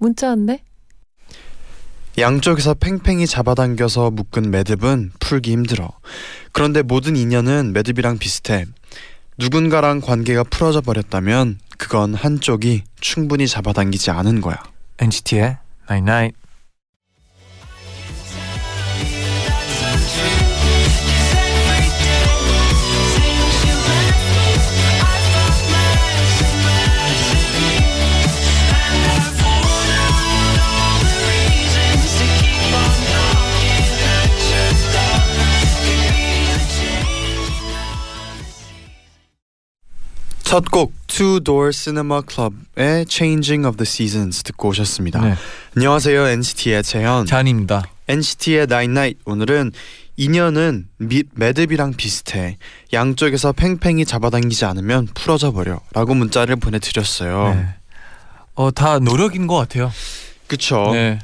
문자 왔네. 양쪽에서 팽팽히 잡아당겨서 묶은 매듭은 풀기 힘들어. 그런데 모든 인연은 매듭이랑 비슷해. 누군가랑 관계가 풀어져 버렸다면 그건 한쪽이 충분히 잡아당기지 않은 거야. NCT의 Night Night. 첫곡 Two Door Cinema Club의 Changing of the Seasons 듣고 오셨습니다. 네. 안녕하세요 NCT의 재현. 잔입니다. NCT의 Nine Night 오늘은 인연은 미, 매듭이랑 비슷해. 양쪽에서 팽팽히 잡아당기지 않으면 풀어져 버려라고 문자를 보내드렸어요. 네. 어, 다 노력인 것 같아요. 그쵸? 네.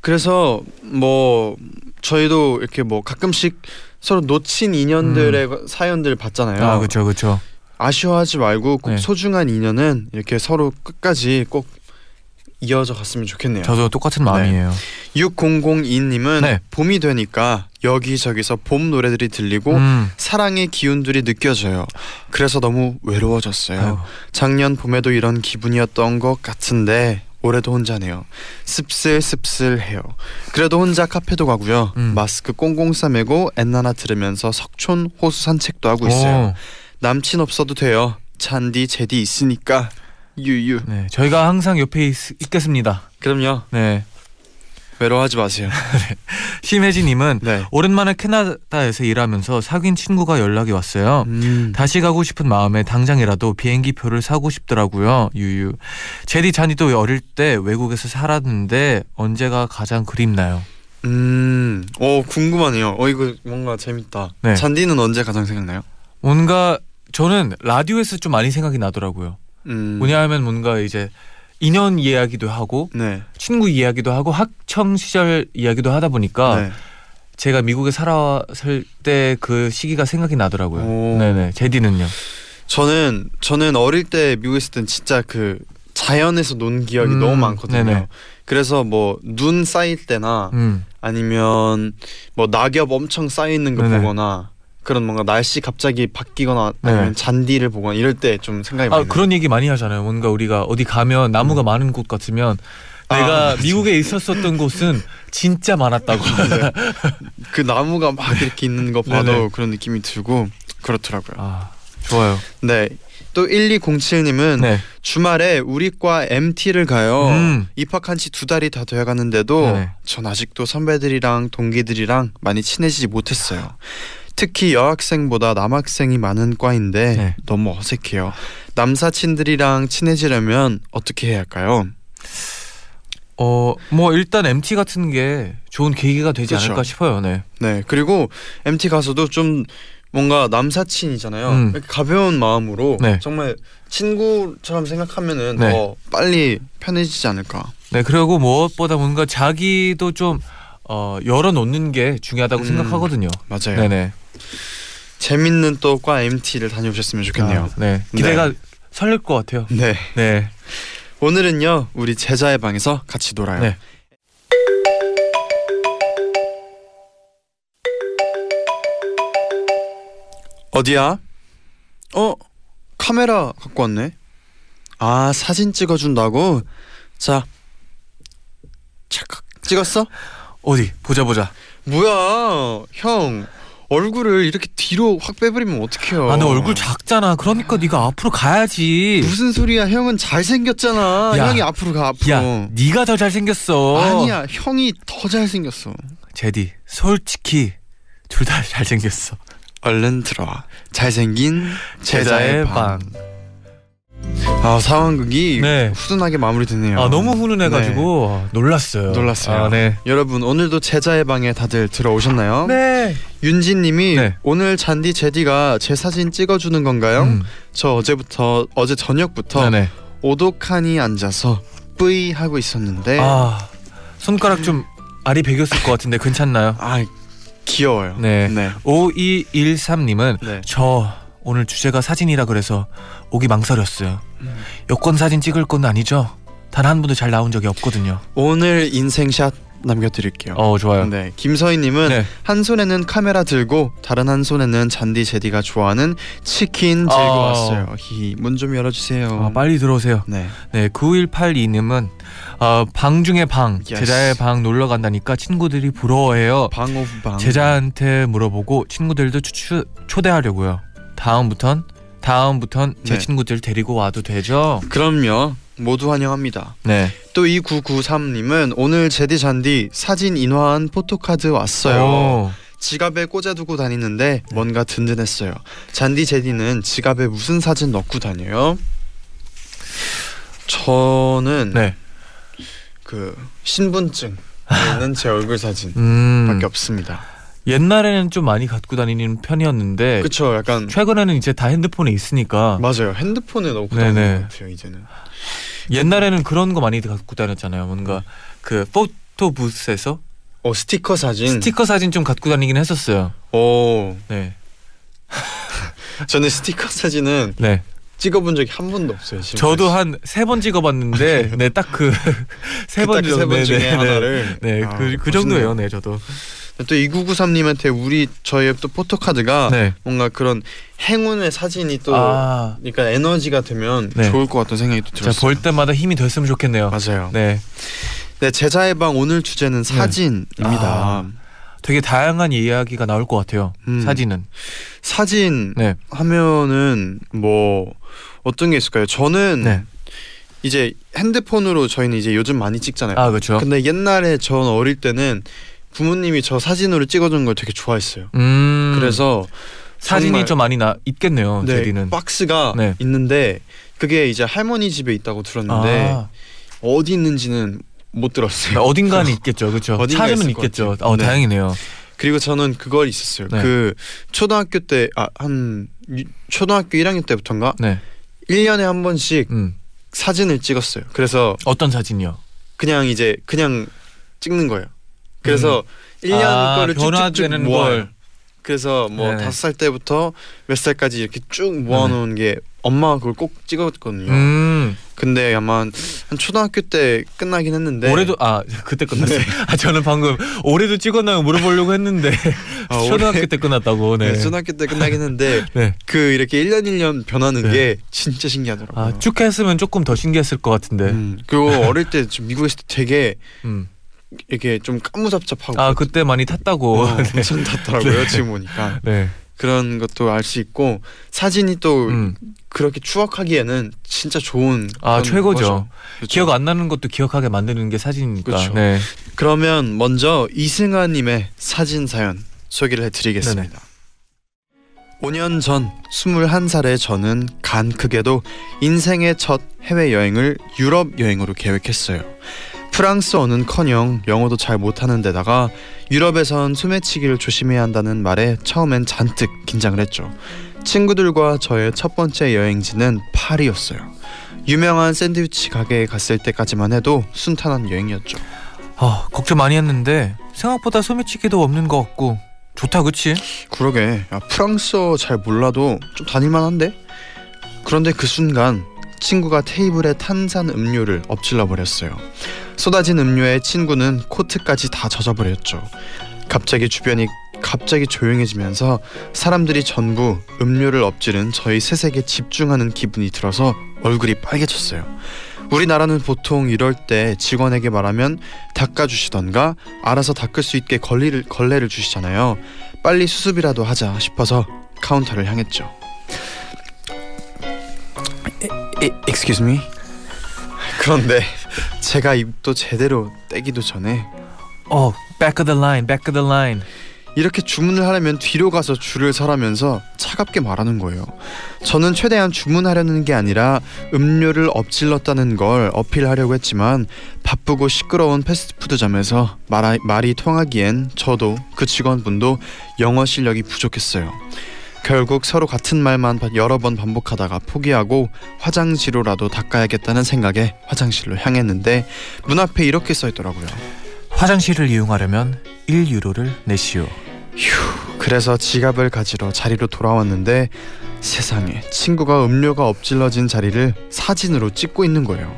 그래서 뭐 저희도 이렇게 뭐 가끔씩 서로 놓친 인연들의 사연들 봤잖아요. 아, 그렇죠. 그렇죠. 아쉬워하지 말고 꼭 네. 소중한 인연은 이렇게 서로 끝까지 꼭 이어져 갔으면 좋겠네요. 저도 똑같은 마음이에요. 6002님은 네. 봄이 되니까 여기저기서 봄 노래들이 들리고 음. 사랑의 기운들이 느껴져요. 그래서 너무 외로워졌어요. 아이고. 작년 봄에도 이런 기분이었던 것 같은데 올해도 혼자네요. 씁쓸씁쓸해요. 그래도 혼자 카페도 가고요. 음. 마스크 꽁꽁 싸매고 엔나나 들으면서 석촌 호수 산책도 하고 있어요. 오. 남친 없어도 돼요. 잔디 제디 있으니까 유유. 네. 저희가 항상 옆에 있, 있겠습니다. 그럼요. 네. 외로워하지 마세요. 심혜진님은 네. 오랜만에 캐나다에서 일하면서 사귄 친구가 연락이 왔어요. 음. 다시 가고 싶은 마음에 당장이라도 비행기 표를 사고 싶더라고요. 유유. 제디 잔이도 어릴 때 외국에서 살았는데 언제가 가장 그립나요? 음. 어 궁금하네요. 어 이거 뭔가 재밌다. 네. 잔디는 언제 가장 생각나요? 뭔가 저는 라디오에서 좀 많이 생각이 나더라고요. 음. 뭐냐하면 뭔가 이제 인연 이야기도 하고 네. 친구 이야기도 하고 학창 시절 이야기도 하다 보니까 네. 제가 미국에 살았을 때그 시기가 생각이 나더라고요. 오. 네네. 제디는요? 저는 저는 어릴 때 미국에 있을 땐 진짜 그 자연에서 논 기억이 음, 너무 많거든요. 네네. 그래서 뭐 눈 쌓일 때나 음. 아니면 뭐 낙엽 엄청 쌓여 있는 거 네네. 보거나 그런 뭔가 날씨 갑자기 바뀌거나 아니면 네. 잔디를 보거나 이럴 때 좀 생각이 많이 아. 그런 얘기 많이 하잖아요. 뭔가 우리가 어디 가면 나무가 많은 곳 같으면 아, 내가 맞아. 미국에 있었었던 곳은 진짜 많았다고. 네. 그 나무가 막 이렇게 있는 거 봐도 네네. 그런 느낌이 들고 그렇더라고요. 아 좋아요. 네. 또 1207님은 네. 주말에 우리과 MT를 가요. 음. 입학한 지 두 달이 다 돼가는데도 네네. 전 아직도 선배들이랑 동기들이랑 많이 친해지지 못했어요. 특히 여학생보다 남학생이 많은 과인데 네. 너무 어색해요. 남사친들이랑 친해지려면 어떻게 해야 할까요? 어 뭐 일단 MT 같은 게 좋은 계기가 되지 그쵸. 않을까 싶어요. 네. 네. 그리고 MT 가서도 좀 뭔가 남사친이잖아요. 음. 이렇게 가벼운 마음으로 네. 정말 친구처럼 생각하면은 네. 더 빨리 편해지지 않을까. 네 그리고 무엇보다 뭔가 자기도 좀 어, 열어놓는 게 중요하다고 음. 생각하거든요. 맞아요. 네네. 재밌는 또 과 MT를 다녀오셨으면 좋겠네요. 아, 네. 기대가 설렐 것 같아요. 네. 네. 오늘은요 우리 제자의 방에서 같이 놀아요. 네. 어디야? 어 카메라 갖고 왔네. 아 사진 찍어준다고? 자, 찰칵 찍었어? 어디 보자 보자. 뭐야 형 얼굴을 이렇게 뒤로 확 빼버리면 어떡해요? 아, 내 얼굴 작잖아. 그러니까 네가 앞으로 가야지. 무슨 소리야? 형은 잘생겼잖아. 야. 형이 앞으로 가 앞으로. 야, 네가 더 잘생겼어. 아니야, 형이 더 잘생겼어. 제디, 솔직히 둘 다 잘생겼어. 얼른 들어와. 잘생긴 제자의 방. 아 상황극이 네. 후순하게 마무리되네요. 아 너무 훈훈해가지고 놀랐어요. 놀랐어요. 아, 네. 여러분 오늘도 제자의 방에 다들 들어오셨나요? 네. 윤지님이 네. 오늘 잔디 제디가 제 사진 찍어주는 건가요? 음. 저 어제부터 어제 저녁부터 네네. 오독하니 앉아서 뿌이 하고 있었는데 아, 아 손가락 좀 알이 베겼을 것 같은데 괜찮나요? 귀여워요. 네. 네. 5213님은 네. 저 오늘 주제가 사진이라 그래서 오기 망설였어요. 음. 여권 사진 찍을 건 아니죠? 단한 번도 잘 나온 적이 없거든요. 오늘 인생샷 남겨드릴게요. 어 좋아요. 네, 김서희님은 네. 한 손에는 카메라 들고 다른 한 손에는 잔디 제디가 좋아하는 치킨 들고 아. 왔어요. 문좀 열어주세요. 아, 빨리 들어오세요. 네. 네, 9182님은 어, 방 중에 방, Yes. 재쟈의 방 놀러 간다니까 친구들이 부러워해요. 방 of 방. 재쟈한테 물어보고 친구들도 추, 초대하려고요. 다음부턴 다음부턴 제 네. 친구들 데리고 와도 되죠? 그럼요. 모두 환영합니다. 네. 또 2993님은 오늘 제디 잔디 사진 인화한 photo card 왔어요. 오. 지갑에 꽂아두고 다니는데 뭔가 든든했어요. 잔디 제디는 지갑에 무슨 사진 넣고 다녀요? 저는 네. 그 신분증 있는 제 얼굴 사진밖에 음. 없습니다. 옛날에는 좀 많이 갖고 다니는 편이었는데 그쵸? 약간 최근에는 이제 다 핸드폰에 있으니까 맞아요. 핸드폰에 넣고 네네. 다니는 것 같아요. 이제는. 옛날에는 그런 거 많이 갖고 다녔잖아요. 뭔가 그 포토 부스에서 어 스티커 사진. 스티커 사진 좀 갖고 다니긴 했었어요. 오 네. 저는 스티커 사진은 네. 찍어본 적이 한 번도 없어요. 저도 한 세 번 찍어봤는데 네 딱 그 세번 그딱 세번 중에 하나를 네, 아, 그, 그 정도예요. 네, 저도. 또 2993님한테 우리 저희 또 포토카드가 네. 뭔가 그런 행운의 사진이 또 아, 그러니까 에너지가 되면 네. 좋을 것 같다는 생각이 또 들었어요. 볼 때마다 힘이 됐으면 좋겠네요. 맞아요. 네. 네, 제자의 방 오늘 주제는 사진입니다. 아, 되게 다양한 이야기가 나올 것 같아요. 음. 사진은. 사진 네, 하면은 뭐 어떤 게 있을까요? 저는 네. 이제 핸드폰으로 저희는 이제 요즘 많이 찍잖아요. 아 그렇죠. 근데 옛날에 전 어릴 때는 부모님이 저 사진으로 찍어준 걸 되게 좋아했어요. 음, 그래서 사진이 좀 많이 나 있겠네요. 네, 제디는. 박스가 네. 있는데 그게 이제 할머니 집에 있다고 들었는데 아, 어디 있는지는 못 들었어요. 어딘가는 있겠죠, 그렇죠. 찾으면 있겠죠. 어, 네. 다행이네요. 그리고 저는 그걸 있었어요. 네. 그 초등학교 때아한 초등학교 1학년 때부터인가 네, 1년에 한 번씩 음, 사진을 찍었어요. 그래서 어떤 사진이요? 그냥 이제 그냥 찍는 거예요. 그래서 1년 아, 거를 쭉쭉쭉 모아요. 걸. 그래서 뭐 네네. 다섯 살 때부터 몇 살까지 이렇게 쭉 모아놓은 게 엄마가 그걸 꼭 찍었거든요. 음, 근데 아마 한, 한 초등학교 때 끝나긴 했는데 올해도 아 그때 끝났어요. 아 저는 방금 올해도 찍었나요 물어보려고 했는데 아, 초등학교 때 끝났다고. 네. 네, 초등학교 때 끝나긴 했는데 네. 그 이렇게 1년 1년 변하는 네. 게 진짜 신기하더라고요. 아, 쭉 했으면 조금 더 신기했을 것 같은데. 음. 음, 그리고 어릴 때좀 미국에 있을 때 되게 이렇게 좀 까무잡잡하고 아 그때 많이 탔다고. 어, 네. 엄청 탔더라고요 네. 지금 보니까 네. 그런 것도 알 수 있고 사진이 또 음. 그렇게 추억하기에는 진짜 좋은 아 최고죠. 그렇죠. 기억 안 나는 것도 기억하게 만드는 게 사진이니까. 그렇죠. 네. 그러면 먼저 이승아님의 사진 사연 소개를 해드리겠습니다. 5년 전 21살의 저는 간 크게도 인생의 첫 해외 여행을 유럽 여행으로 계획했어요. 프랑스어는커녕 영어도 잘 못하는 데다가 유럽에선 소매치기를 조심해야 한다는 말에 처음엔 잔뜩 긴장을 했죠. 친구들과 저의 첫 번째 여행지는 파리였어요. 유명한 샌드위치 가게에 갔을 때까지만 해도 순탄한 여행이었죠. 아 걱정 많이 했는데 생각보다 소매치기도 없는 것 같고 좋다 그치? 그러게 야, 프랑스어 잘 몰라도 좀 다닐만한데? 그런데 그 순간 친구가 테이블에 탄산 음료를 엎질러 버렸어요. 쏟아진 음료에 친구는 코트까지 다 젖어 버렸죠. 갑자기 주변이 갑자기 조용해지면서 사람들이 전부 음료를 엎지른 저희 셋에게 집중하는 기분이 들어서 얼굴이 빨개졌어요. 우리나라는 보통 이럴 때 직원에게 말하면 닦아주시던가 알아서 닦을 수 있게 걸리를, 걸레를 주시잖아요. 빨리 수습이라도 하자 싶어서 카운터를 향했죠. 에, excuse me. 그런데 제가 입도 제대로 떼기도 전에 어 back of the line, back of the line. 이렇게 주문을 하려면 뒤로 가서 줄을 서라면서 차갑게 말하는 거예요. 저는 최대한 주문하려는 게 아니라 음료를 엎질렀다는 걸 어필하려고 했지만 바쁘고 시끄러운 패스트푸드점에서 말, 말이 통하기엔 저도 그 직원분도 영어 실력이 부족했어요. 결국 서로 같은 말만 바- 여러 번 반복하다가 포기하고 화장지로라도 닦아야겠다는 생각에 화장실로 향했는데 문 앞에 이렇게 써 있더라고요. 화장실을 이용하려면 1유로를 내시오. 휴, 그래서 지갑을 가지러 자리로 돌아왔는데 세상에 친구가 음료가 엎질러진 자리를 사진으로 찍고 있는 거예요.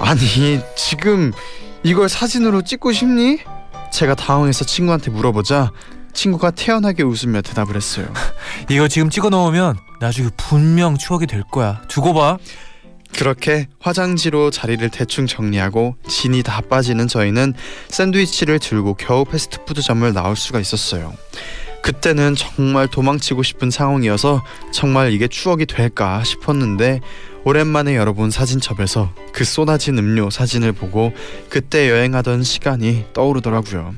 아니 지금 이걸 사진으로 찍고 싶니? 제가 당황해서 친구한테 물어보자 친구가 태연하게 웃으며 대답을 했어요. 이거 지금 찍어 놓으면 나중에 분명 추억이 될 거야. 두고 봐. 그렇게 화장지로 자리를 대충 정리하고 진이 다 빠지는 저희는 샌드위치를 들고 겨우 패스트푸드점을 나올 수가 있었어요. 그때는 정말 도망치고 싶은 상황이어서 정말 이게 추억이 될까 싶었는데 오랜만에 열어본 사진첩에서 그 쏟아진 음료 사진을 보고 그때 여행하던 시간이 떠오르더라고요.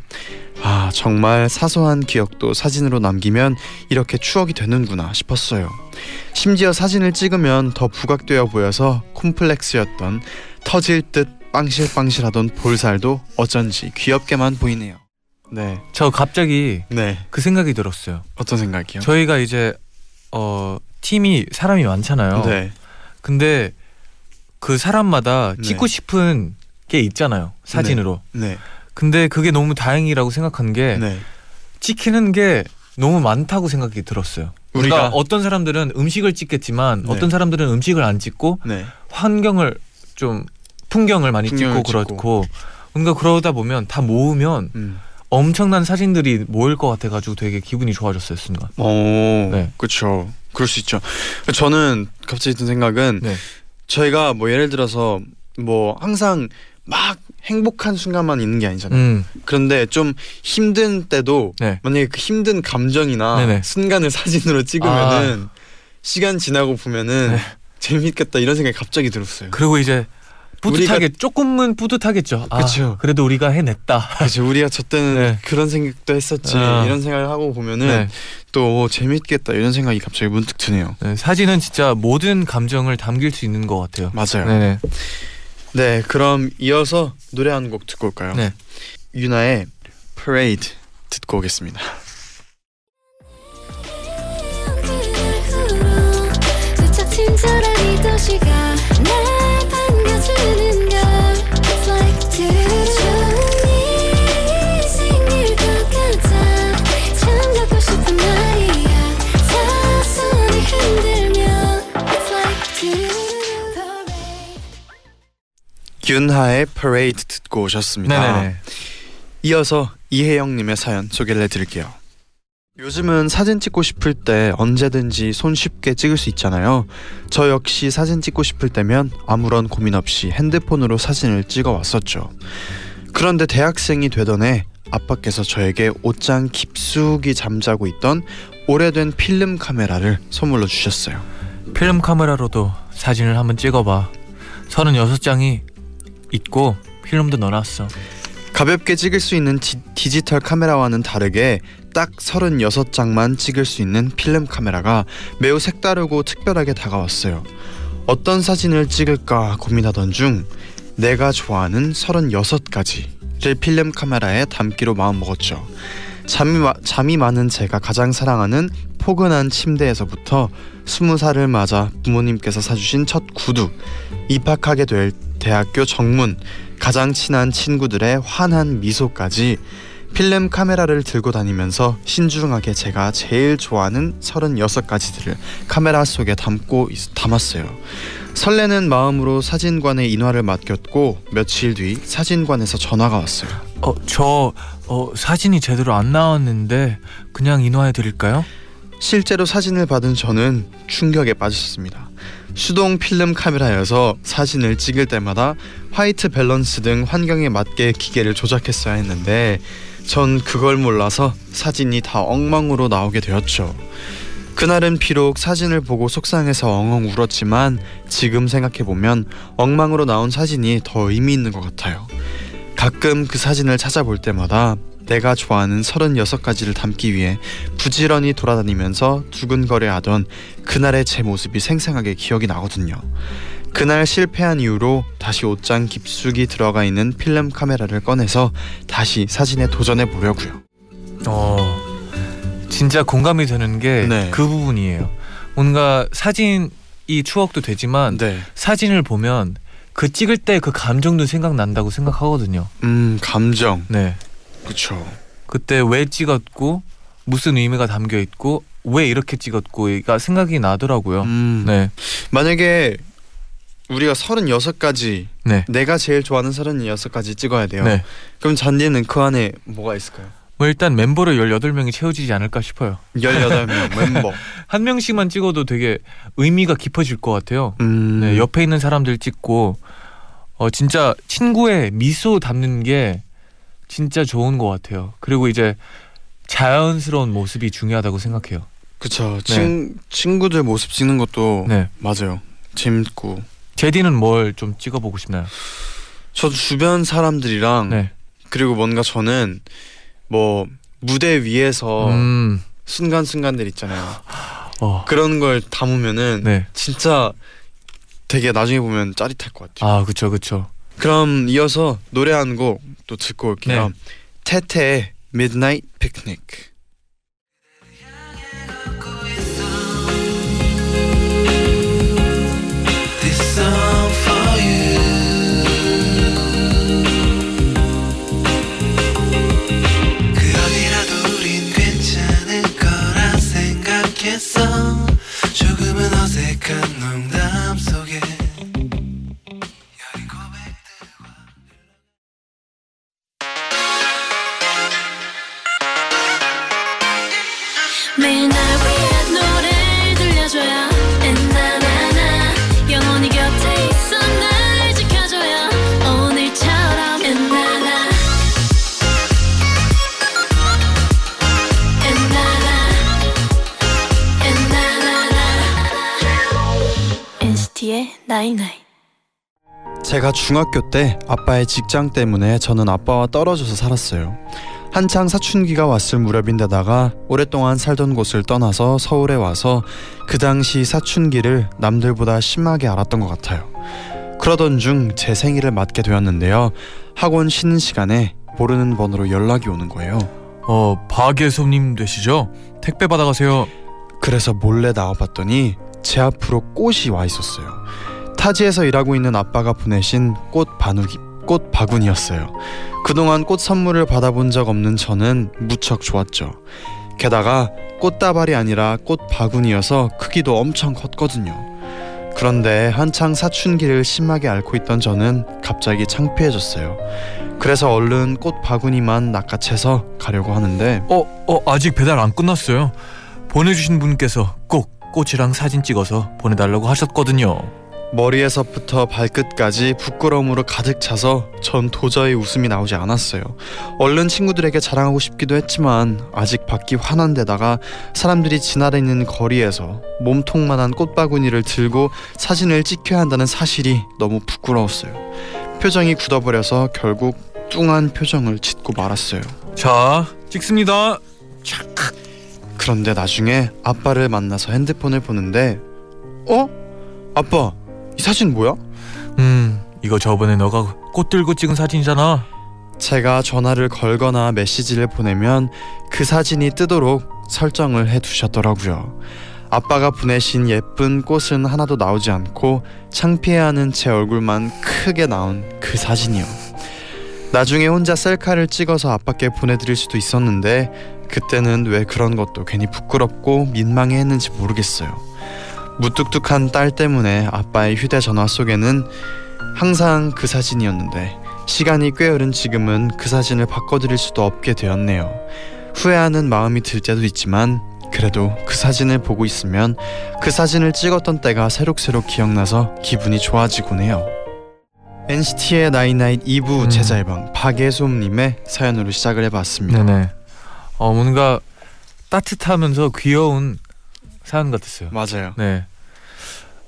아 정말 사소한 기억도 사진으로 남기면 이렇게 추억이 되는구나 싶었어요. 심지어 사진을 찍으면 더 부각되어 보여서 콤플렉스였던 터질 듯 빵실빵실하던 볼살도 어쩐지 귀엽게만 보이네요. 네, 저 갑자기 네. 그 생각이 들었어요. 어떤 생각이요? 저희가 이제 어 팀이 사람이 많잖아요. 네, 근데 그 사람마다 네. 찍고 싶은 게 있잖아요. 사진으로. 네, 근데 그게 너무 다행이라고 생각한 게 네. 찍히는 게 너무 많다고 생각이 들었어요. 우리가- 그러니까 어떤 사람들은 음식을 찍겠지만 네. 어떤 사람들은 음식을 안 찍고 네, 환경을 좀 풍경을 많이 풍경을 찍고 찍고. 그렇고 그러니까 그러다 보면 다 모으면 음. 엄청난 사진들이 모일 것 같아가지고 되게 기분이 좋아졌어요 순간. 오, 네. 그렇죠. 그럴 수 있죠. 저는 갑자기 든 생각은 네. 저희가 뭐 예를 들어서 뭐 항상 막 행복한 순간만 있는 게 아니잖아요. 음, 그런데 좀 힘든 때도 네. 만약에 그 힘든 감정이나 네네. 순간을 사진으로 찍으면은 시간 지나고 보면은 네. 재밌겠다 이런 생각이 갑자기 들었어요. 그리고 이제 뿌듯하게 조금은 뿌듯하겠죠. 아, 그쵸. 그래도 우리가 해냈다. 그래서 우리가 저 때는 네. 그런 생각도 했었지 아. 이런 생각을 하고 보면은 네. 또 오, 재밌겠다 이런 생각이 갑자기 문득 드네요. 네, 사진은 진짜 모든 감정을 담길 수 있는 것 같아요. 맞아요. 네네. 네, 그럼 이어서 노래 한 곡 듣고 올까요? 네. 유나의 Parade 듣고 오겠습니다. 친절한 이 도시가 날 윤하의 Parade 듣고 오셨습니다. 네네네. 이어서 이혜영님의 사연 소개를 해드릴게요. 요즘은 사진 찍고 싶을 때 언제든지 손 쉽게 찍을 수 있잖아요. 저 역시 사진 찍고 싶을 때면 아무런 고민 없이 핸드폰으로 사진을 찍어 왔었죠. 그런데 대학생이 되던 해 아빠께서 저에게 옷장 깊숙이 잠자고 있던 오래된 필름 카메라를 선물로 주셨어요. 필름 카메라로도 사진을 한번 찍어봐. 36장이 있고 필름도 넣어놨어. 가볍게 찍을 수 있는 디, 디지털 카메라와는 다르게 딱 36장만 찍을 수 있는 필름 카메라가 매우 색다르고 특별하게 다가왔어요. 어떤 사진을 찍을까 고민하던 중 내가 좋아하는 36가지를 필름 카메라에 담기로 마음먹었죠. 잠이, 마- 잠이 많은 제가 가장 사랑하는 포근한 침대에서부터 20살을 맞아 부모님께서 사주신 첫 구두 입학하게 될 대학교 정문 가장 친한 친구들의 환한 미소까지 필름 카메라를 들고 다니면서 신중하게 제가 제일 좋아하는 36가지들을 카메라 속에 담고 있- 담았어요. 설레는 마음으로 사진관에 인화를 맡겼고 며칠 뒤 사진관에서 전화가 왔어요. 어, 저 어, 사진이 제대로 안 나왔는데 그냥 인화해 드릴까요? 실제로 사진을 받은 저는 충격에 빠졌습니다. 수동 필름 카메라여서 사진을 찍을 때마다 화이트 밸런스 등 환경에 맞게 기계를 조작했어야 했는데 전 그걸 몰라서 사진이 다 엉망으로 나오게 되었죠. 그날은 비록 사진을 보고 속상해서 엉엉 울었지만 지금 생각해 보면 엉망으로 나온 사진이 더 의미 있는 것 같아요. 가끔 그 사진을 찾아볼 때마다 내가 좋아하는 36가지를 담기 위해 부지런히 돌아다니면서 두근거려하던 그날의 제 모습이 생생하게 기억이 나거든요. 그날 실패한 이후로 다시 옷장 깊숙이 들어가 있는 필름 카메라를 꺼내서 다시 사진에 도전해 보려고요. 어 진짜 공감이 되는 게그 네. 부분이에요. 뭔가 사진 이 추억도 되지만 네. 사진을 보면 그 찍을 때 그 감정도 생각난다고 생각하거든요. 음, 감정. 네. 그쵸. 그때 왜 찍었고 무슨 의미가 담겨 있고 왜 이렇게 찍었고가 생각이 나더라고요. 음, 네. 만약에 우리가 36가지 네. 내가 제일 좋아하는 36가지 찍어야 돼요. 네. 그럼 잔디는 그 안에 뭐가 있을까요? 뭐 일단 멤버로 18명이 채워지지 않을까 싶어요. 18명 멤버. 한 명씩만 찍어도 되게 의미가 깊어질 것 같아요. 음. 네, 옆에 있는 사람들 찍고 어 진짜 친구의 미소 담는 게 진짜 좋은 것 같아요. 그리고 이제 자연스러운 모습이 중요하다고 생각해요. 그쵸. 친, 친구들 모습 찍는 것도 네. 맞아요. 재밌고. 제디는 뭘 좀 찍어보고 싶나요? 저도 주변 사람들이랑 네. 그리고 뭔가 저는 뭐 무대 위에서 음. 순간순간들 있잖아요. 어. 그런 걸 담으면은 네. 진짜 되게 나중에 보면 짜릿할 것 같아요. 아, 그쵸, 그쵸. 그럼 이어서 노래 한 곡 또 듣고 올게요. 네. 테테의 Midnight Picnic. night night 제가 중학교 때 아빠의 직장 때문에 저는 아빠와 떨어져서 살았어요. 한창 사춘기가 왔을 무렵인데다가 오랫동안 살던 곳을 떠나서 서울에 와서 그 당시 사춘기를 남들보다 심하게 앓았던 것 같아요. 그러던 중 제 생일을 맞게 되었는데요. 학원 쉬는 시간에 모르는 번호로 연락이 오는 거예요. 어, 박예 손님 되시죠? 택배 받아가세요. 그래서 몰래 나와봤더니 제 앞으로 꽃이 와 있었어요. 타지에서 일하고 있는 아빠가 보내신 꽃 바누기 꽃 바구니였어요. 그동안 꽃 선물을 받아본 적 없는 저는 무척 좋았죠. 게다가 꽃다발이 아니라 꽃 바구니여서 크기도 엄청 컸거든요. 그런데 한창 사춘기를 심하게 앓고 있던 저는 갑자기 창피해졌어요. 그래서 얼른 꽃 바구니만 낚아채서 가려고 하는데 어, 어, 아직 배달 안 끝났어요. 보내주신 분께서 꼭 꽃이랑 사진 찍어서 보내달라고 하셨거든요. 머리에서부터 발끝까지 부끄러움으로 가득 차서 전 도저히 웃음이 나오지 않았어요. 얼른 친구들에게 자랑하고 싶기도 했지만 아직 받기 화난 데다가 사람들이 지나다니는 거리에서 몸통만한 꽃바구니를 들고 사진을 찍혀야 한다는 사실이 너무 부끄러웠어요. 표정이 굳어버려서 결국 뚱한 표정을 짓고 말았어요. 자, 찍습니다. 그런데 나중에 아빠를 만나서 핸드폰을 보는데 어? 아빠 이 사진 뭐야? 음, 이거 저번에 너가 꽃 들고 찍은 사진이잖아. 제가 전화를 걸거나 메시지를 보내면 그 사진이 뜨도록 설정을 해 두셨더라고요. 아빠가 보내신 예쁜 꽃은 하나도 나오지 않고 창피해하는 제 얼굴만 크게 나온 그 사진이요. 나중에 혼자 셀카를 찍어서 아빠께 보내드릴 수도 있었는데 그때는 왜 그런 것도 괜히 부끄럽고 민망해했는지 모르겠어요. 무뚝뚝한 딸 때문에 아빠의 휴대전화 속에는 항상 그 사진이었는데 시간이 꽤 흐른 지금은 그 사진을 바꿔드릴 수도 없게 되었네요. 후회하는 마음이 들 때도 있지만 그래도 그 사진을 보고 있으면 그 사진을 찍었던 때가 새록새록 기억나서 기분이 좋아지곤 해요. NCT의 나인나잇 2부 음. 제자의 방 박예솜님의 사연으로 시작을 해봤습니다. 네네. 어, 뭔가 따뜻하면서 귀여운 사연 같았어요. 맞아요. 네.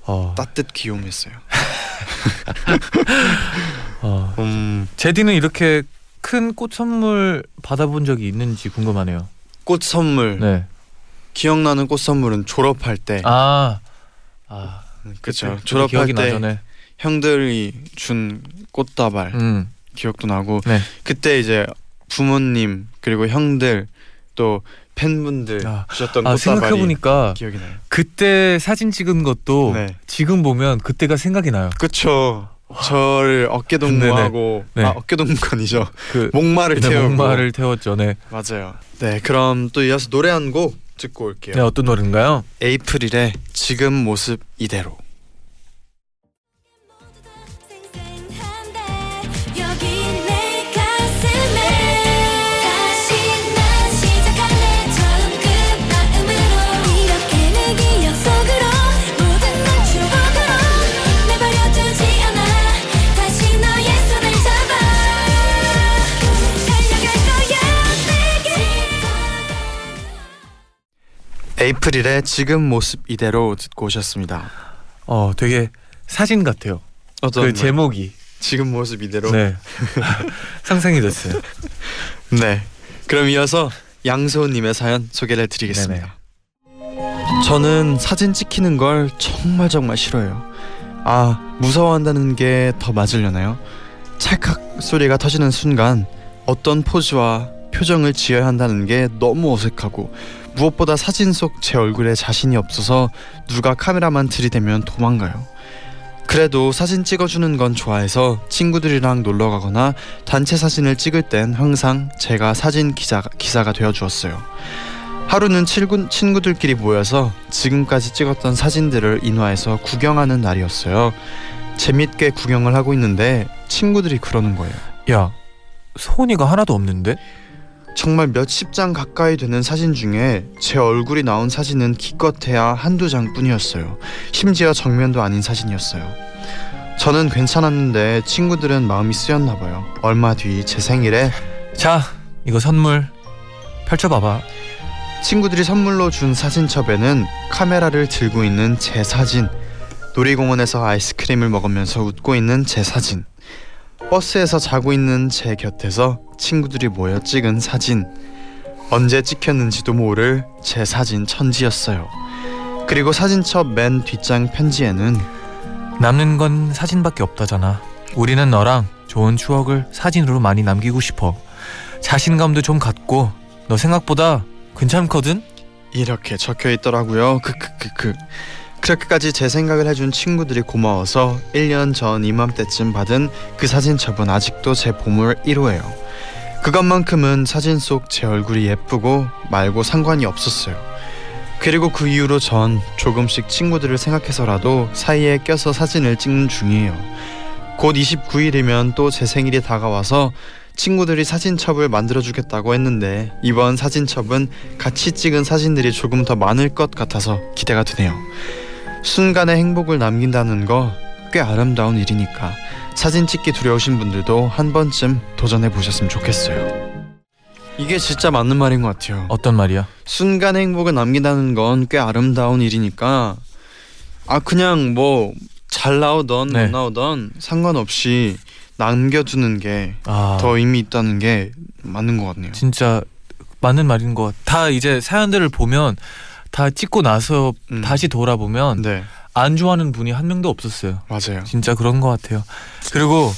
어, 따뜻 귀요했어요. 어, 음, 제디는 이렇게 큰 꽃 선물 받아본 적이 있는지 궁금하네요. 꽃 선물 네. 기억나는 꽃 선물은 졸업할 때 아, 아, 그쵸 그때 졸업할 기억이 때 나전에. 형들이 준 꽃다발 음, 기억도 나고 네. 그때 이제 부모님 그리고 형들 또 팬분들 아, 주셨던 아 꽃다발이 생각해 보니까 기억이 나요. 그때 사진 찍은 것도 네. 지금 보면 그때가 생각이 나요. 그쵸. 저를 어깨 동무하고 네. 아 어깨 동무건이죠. 그 목마를 네, 태우고 목마를 태웠죠. 네. 맞아요. 네 그럼 또 이어서 노래 한 곡 듣고 올게요. 네, 어떤 노래인가요? 에이프릴의 지금 모습 이대로. 에이프릴의 지금 모습 이대로 듣고 오셨습니다. 어, 되게 사진 같아요. 어떤 그 말? 제목이. 지금 모습 이대로. 네. 상상이 됐어요. 네. 그럼 이어서 양소은 님의 사연 소개를 해드리겠습니다. 저는 사진 찍히는 걸 정말 정말 싫어해요. 아 무서워한다는 게 더 맞으려나요? 찰칵 소리가 터지는 순간 어떤 포즈와 표정을 지어야 한다는 게 너무 어색하고 무엇보다 사진 속 제 얼굴에 자신이 없어서 누가 카메라만 들이대면 도망가요. 그래도 사진 찍어주는 건 좋아해서 친구들이랑 놀러 가거나 단체 사진을 찍을 땐 항상 제가 사진 기자, 기사가 되어 주었어요. 하루는 친구, 친구들끼리 모여서 지금까지 찍었던 사진들을 인화해서 구경하는 날이었어요. 재밌게 구경을 하고 있는데 친구들이 그러는 거예요. 야, 소은이가 하나도 없는데? 정말 몇십 장 가까이 되는 사진 중에 제 얼굴이 나온 사진은 기껏해야 한두 장뿐이었어요. 심지어 정면도 아닌 사진이었어요. 저는 괜찮았는데 친구들은 마음이 쓰였나 봐요. 얼마 뒤 제 생일에 자, 이거 선물 펼쳐 봐봐. 친구들이 선물로 준 사진첩에는 카메라를 들고 있는 제 사진, 놀이공원에서 아이스크림을 먹으면서 웃고 있는 제 사진, 버스에서 자고 있는 제 곁에서 친구들이 모여 찍은 사진, 언제 찍혔는지도 모를 제 사진 천지였어요. 그리고 사진첩 맨 뒷장 편지에는 남는 건 사진밖에 없다잖아. 우리는 너랑 좋은 추억을 사진으로 많이 남기고 싶어. 자신감도 좀 갖고 너 생각보다 괜찮거든? 이렇게 적혀 있더라고요. 크크크크. 그렇게까지 제 생각을 해준 친구들이 고마워서 1년 전 이맘때쯤 받은 그 사진첩은 아직도 제 보물 1호예요. 그것만큼은 사진 속 제 얼굴이 예쁘고 말고 상관이 없었어요. 그리고 그 이후로 전 조금씩 친구들을 생각해서라도 사이에 껴서 사진을 찍는 중이에요. 곧 29일이면 또 제 생일이 다가와서 친구들이 사진첩을 만들어주겠다고 했는데 이번 사진첩은 같이 찍은 사진들이 조금 더 많을 것 같아서 기대가 되네요. 순간의 행복을 남긴다는 거 꽤 아름다운 일이니까 사진 찍기 두려우신 분들도 한 번쯤 도전해 보셨으면 좋겠어요. 이게 진짜 맞는 말인 것 같아요. 어떤 말이야? 순간의 행복을 남긴다는 건 꽤 아름다운 일이니까 아 그냥 뭐 잘 나오던 네. 못 나오던 상관없이 남겨두는 게더 아, 의미 있다는 게 맞는 것 같네요. 진짜 맞는 말인 것 같아. 다 이제 사연들을 보면 다 찍고 나서 음. 다시 돌아보면 네 안 좋아하는 분이 한 명도 없었어요. 맞아요. 진짜 그런 것 같아요. 그리고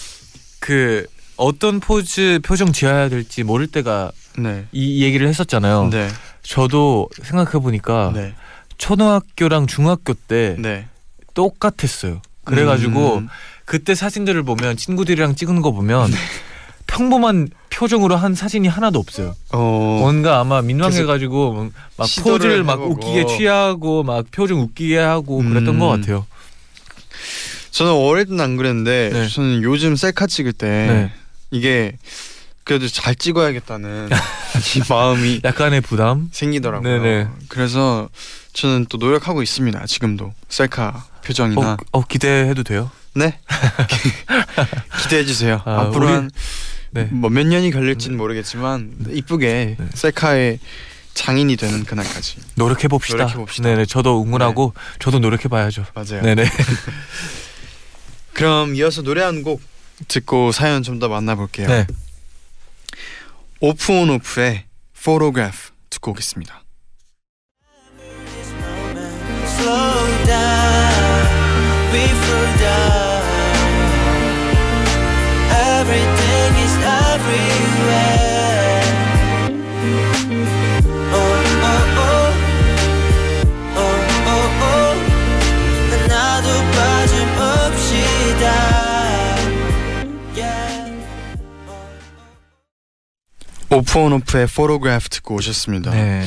그 어떤 포즈 표정 지어야 될지 모를 때가 네. 이 얘기를 했었잖아요. 네. 저도 생각해 보니까 네. 초등학교랑 중학교 때 네. 똑같았어요. 그래가지고 음, 그때 사진들을 보면 친구들이랑 찍은 거 보면 네. 평범한 표정으로 한 사진이 하나도 없어요. 어. 뭔가 아마 민망해가지고 막 포즈를 막 해보고. 웃기게 취하고 막 표정 웃기게 하고 그랬던 음. 것 같아요. 저는 어릴 때는 안 그랬는데 네. 저는 요즘 셀카 찍을 때 네. 이게 그래도 잘 찍어야겠다는 이 마음이 약간의 부담. 생기더라고요. 네네. 그래서 저는 또 노력하고 있습니다. 지금도 셀카 표정이나 어, 어 기대해도 돼요? 네 기대해 주세요. 아, 앞으로 우리- 한 네. 뭐몇 년이 걸릴지는 모르겠지만 이쁘게 네. 셀카의 장인이 되는 그날까지 노력해 봅시다. 노력해 봅시다. 네. 네네. 저도 응원하고 저도 노력해 봐야죠. 맞아요. 네네. 그럼 이어서 노래 한 곡 듣고 사연 좀 더 만나볼게요. 네. 오프온 오프의 Photograph 듣고 오겠습니다. Slow down. Everything 오프온오프의 Photograph 듣고 오셨습니다. 네.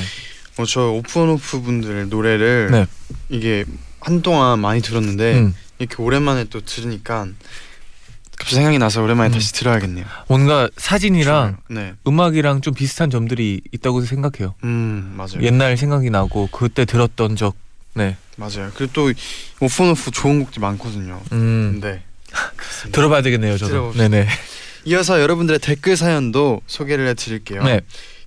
어, 저 오프온오프 분들 노래를 네. 이게 한동안 많이 들었는데 음. 이렇게 오랜만에 또 들으니까 갑자기 생각이 나서 오랜만에 음. 다시 들어야겠네요. 뭔가 사진이랑 네, 음악이랑 좀 비슷한 점들이 있다고 생각해요. 음 맞아요. 옛날 생각이 나고 그때 들었던 적. 네. 맞아요. 그리고 또 오프온오프 좋은 곡들 많거든요. 음. 네. 들어봐야 되겠네요, 저도. 들어봅시다. 네네. 이어서 여러분들의 댓글 사연도 소개를 해드릴게요. 네.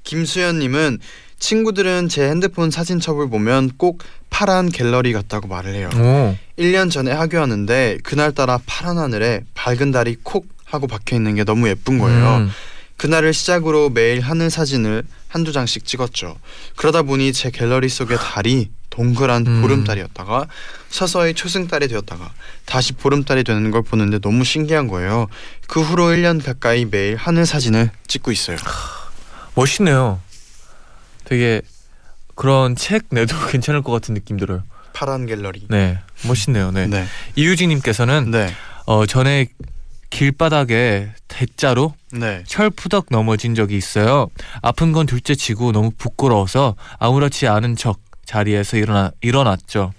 김수현님은 친구들은 제 핸드폰 사진첩을 보면 꼭 파란 갤러리 같다고 말을 해요. 오. 1년 전에 하교하는데 그날따라 파란 하늘에 밝은 달이 콕 하고 박혀 있는 게 너무 예쁜 거예요. 음. 그날을 시작으로 매일 하늘 사진을 한두 장씩 찍었죠. 그러다 보니 제 갤러리 속의 달이 동그란 음. 보름달이었다가 서서히 초승달이 되었다가 다시 보름달이 되는 걸 보는데 너무 신기한 거예요. 그 후로 1년 가까이 매일 하늘 사진을 찍고 있어요. 멋있네요. 되게 그런 책 내도 괜찮을 것 같은 느낌 들어요. 파란 갤러리. 네. 멋있네요. 네. 네. 이유진님께서는 네. 어 전에 길바닥에 대자로 네. 철푸덕 넘어진 적이 있어요. 아픈 건 둘째치고 너무 부끄러워서 아무렇지 않은 척 자리에서 일어나 일어났죠.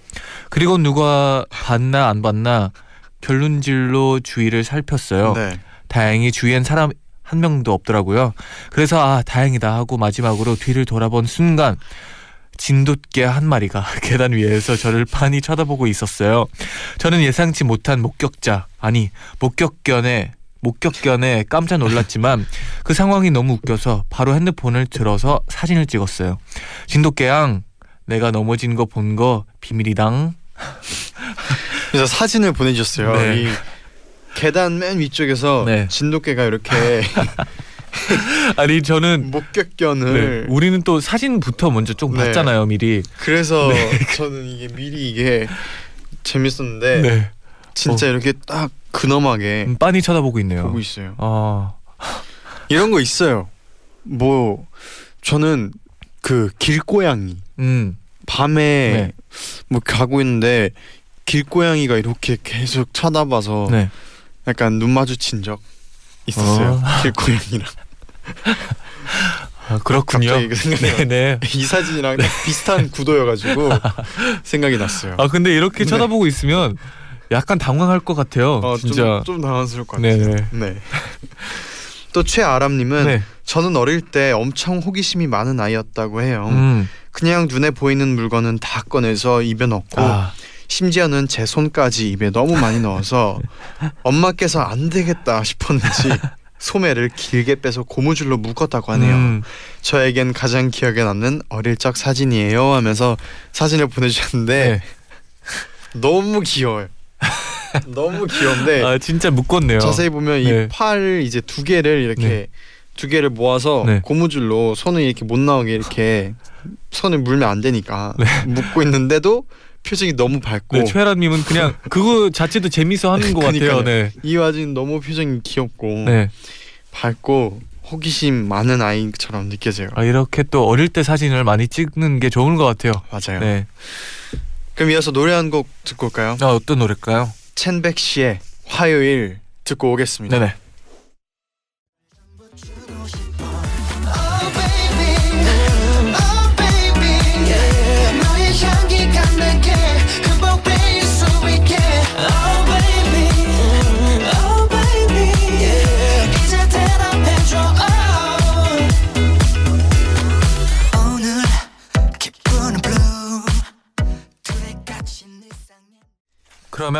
그리고 누가 봤나 안 봤나 결론질로 주위를 살폈어요. 네. 다행히 주위엔 사람 한 명도 없더라고요. 그래서 아 다행이다 하고 마지막으로 뒤를 돌아본 순간 진돗개 한 마리가 계단 위에서 저를 빤히 쳐다보고 있었어요. 저는 예상치 못한 목격자 아니 목격견에 목격견에 깜짝 놀랐지만 그 상황이 너무 웃겨서 바로 핸드폰을 들어서 사진을 찍었어요. 진돗개양 내가 넘어진 거 본거 비밀이당. 그래서 사진을 보내주셨어요. 네. 이 계단 맨 위쪽에서 네. 진돗개가 이렇게 아니 저는 목격견을 네, 우리는 또 사진부터 먼저 좀 네. 봤잖아요 미리. 그래서 네. 저는 이게 미리 이게 재밌었는데 네. 진짜 이렇게 딱 근엄하게 음, 빤히 쳐다보고 있네요. 보고 있어요. 아, 이런 거 있어요. 뭐 저는 그 길고양이 음, 밤에 네. 뭐 가고 있는데 길고양이가 이렇게 계속 쳐다봐서 네. 약간 눈 마주친 적 있었어요. 어. 길고양이랑 아, 그렇군요. 갑자기 그 생각이 네, 네. 이 사진이랑 딱 비슷한 구도여가지고 생각이 났어요. 아 근데 이렇게 네. 쳐다보고 있으면 약간 당황할 것 같아요. 어, 진짜. 좀, 좀 당황스러울 것 같아요. 네네. 네. 또 최아람님은 네. 저는 어릴 때 엄청 호기심이 많은 아이였다고 해요. 음. 그냥 눈에 보이는 물건은 다 꺼내서 입에 넣고 아, 심지어는 제 손까지 입에 너무 많이 넣어서 엄마께서 안 되겠다 싶었는지 소매를 길게 빼서 고무줄로 묶었다고 하네요. 음. 저에겐 가장 기억에 남는 어릴 적 사진이에요 하면서 사진을 보내주셨는데 네. 너무 귀여워요. 너무 귀여운데 아 진짜 묶었네요. 자세히 보면 네. 이 팔을 이제 두 개를 이렇게 네. 두 개를 모아서 네. 고무줄로 손을 이렇게 못 나오게 이렇게 손을 물면 안 되니까 묶고 있는데도 표정이 너무 밝고 네, 최아람님은 그냥 그거 자체도 재미서 하는 것 같아요. 네. 이 와중에 너무 표정이 귀엽고 네. 밝고 호기심 많은 아이처럼 느껴져요. 아, 이렇게 또 어릴 때 사진을 많이 찍는 게 좋은 것 같아요. 맞아요. 네. 그럼 이어서 노래 한 곡 듣고 올까요? 아, 어떤 노래일까요? 첸백 씨의 화요일 듣고 오겠습니다. 네네.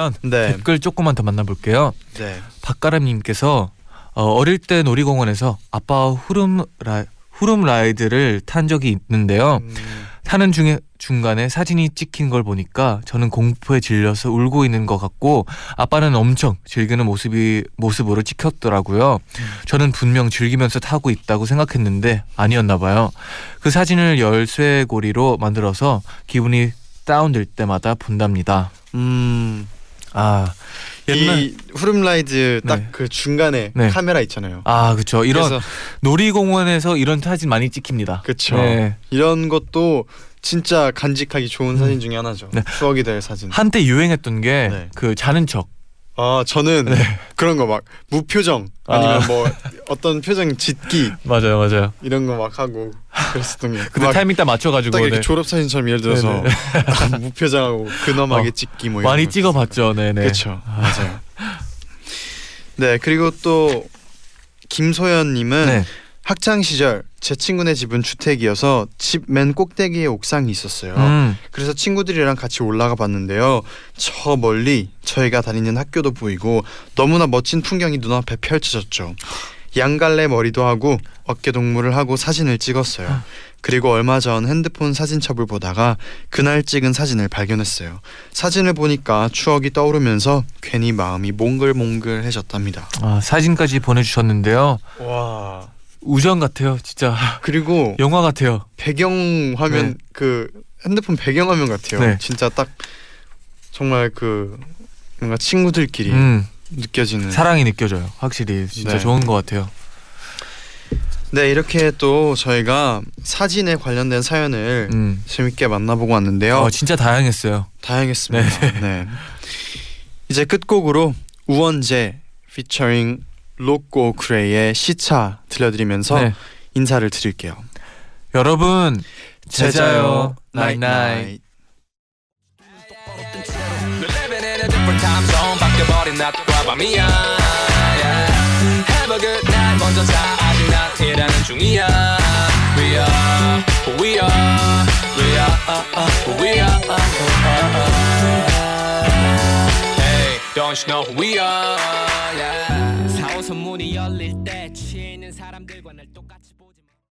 그러면 네. 댓글 조금만 더 만나볼게요. 네. 박가람님께서 어, 어릴 때 놀이공원에서 아빠와 후름 라 후름 라이드를 탄 적이 있는데요. 음, 타는 중에 중간에 사진이 찍힌 걸 보니까 저는 공포에 질려서 울고 있는 것 같고 아빠는 엄청 즐기는 모습이 모습으로 찍혔더라고요. 저는 분명 즐기면서 타고 있다고 생각했는데 아니었나 봐요. 그 사진을 열쇠고리로 만들어서 기분이 다운될 때마다 본답니다. 음. 아 옛날 이 후름라이드 딱 네. 그 중간에 네. 카메라 있잖아요. 아 그쵸 이런 놀이공원에서 이런 사진 많이 찍힙니다. 그쵸. 네. 이런 것도 진짜 간직하기 좋은 사진 중에 하나죠. 네. 추억이 될 사진. 한때 유행했던 게 네. 그 자는 척. 아 저는 그런 거 막 무표정 아니면 아. 뭐 어떤 표정 짓기 맞아요, 맞아요. 이런 거 막 하고 그랬었던 게. 근데 막 타이밍 딱 맞춰가지고 딱 이렇게 네. 졸업 사진처럼 예를 들어서 무표정하고 근엄하게 어, 찍기 뭐 많이 찍어봤죠, 네네. 그렇죠. 맞아요. 네 그리고 또 김소연님은 네. 학창 시절 제 친구네 집은 주택이어서 집 맨 꼭대기에 옥상이 있었어요. 음, 그래서 친구들이랑 같이 올라가 봤는데요. 저 멀리 저희가 다니는 학교도 보이고 너무나 멋진 풍경이 눈앞에 펼쳐졌죠. 양갈래 머리도 하고 어깨 동무를 하고 사진을 찍었어요. 그리고 얼마 전 핸드폰 사진첩을 보다가 그날 찍은 사진을 발견했어요. 사진을 보니까 추억이 떠오르면서 괜히 마음이 몽글몽글해졌답니다. 아, 사진까지 보내주셨는데요. 와. 우정 같아요, 진짜. 그리고 영화 같아요. 배경 화면 네. 그 핸드폰 배경 화면 같아요. 네. 진짜 딱 정말 그 뭔가 친구들끼리 음, 느껴지는. 사랑이 느껴져요. 확실히 진짜 네. 좋은 것 같아요. 네 이렇게 또 저희가 사진에 관련된 사연을 음, 재밌게 만나보고 왔는데요. 어, 진짜 다양했어요. 다양했습니다. 네. 이제 끝곡으로 우원재 피처링 로꼬 GRAY의 시차 들려드리면서 네. 인사를 드릴게요. 여러분, 제자요, 나잇 나잇. We're living in a different time zone 바뀌어버린 낮과 밤이야 yeah. Have a good night 먼저 자 아직 난 일하는 중이야 We are who we are We are uh, uh, who we are uh, uh, uh. Hey don't you know who we are yeah. 4호 선 문이 열릴 때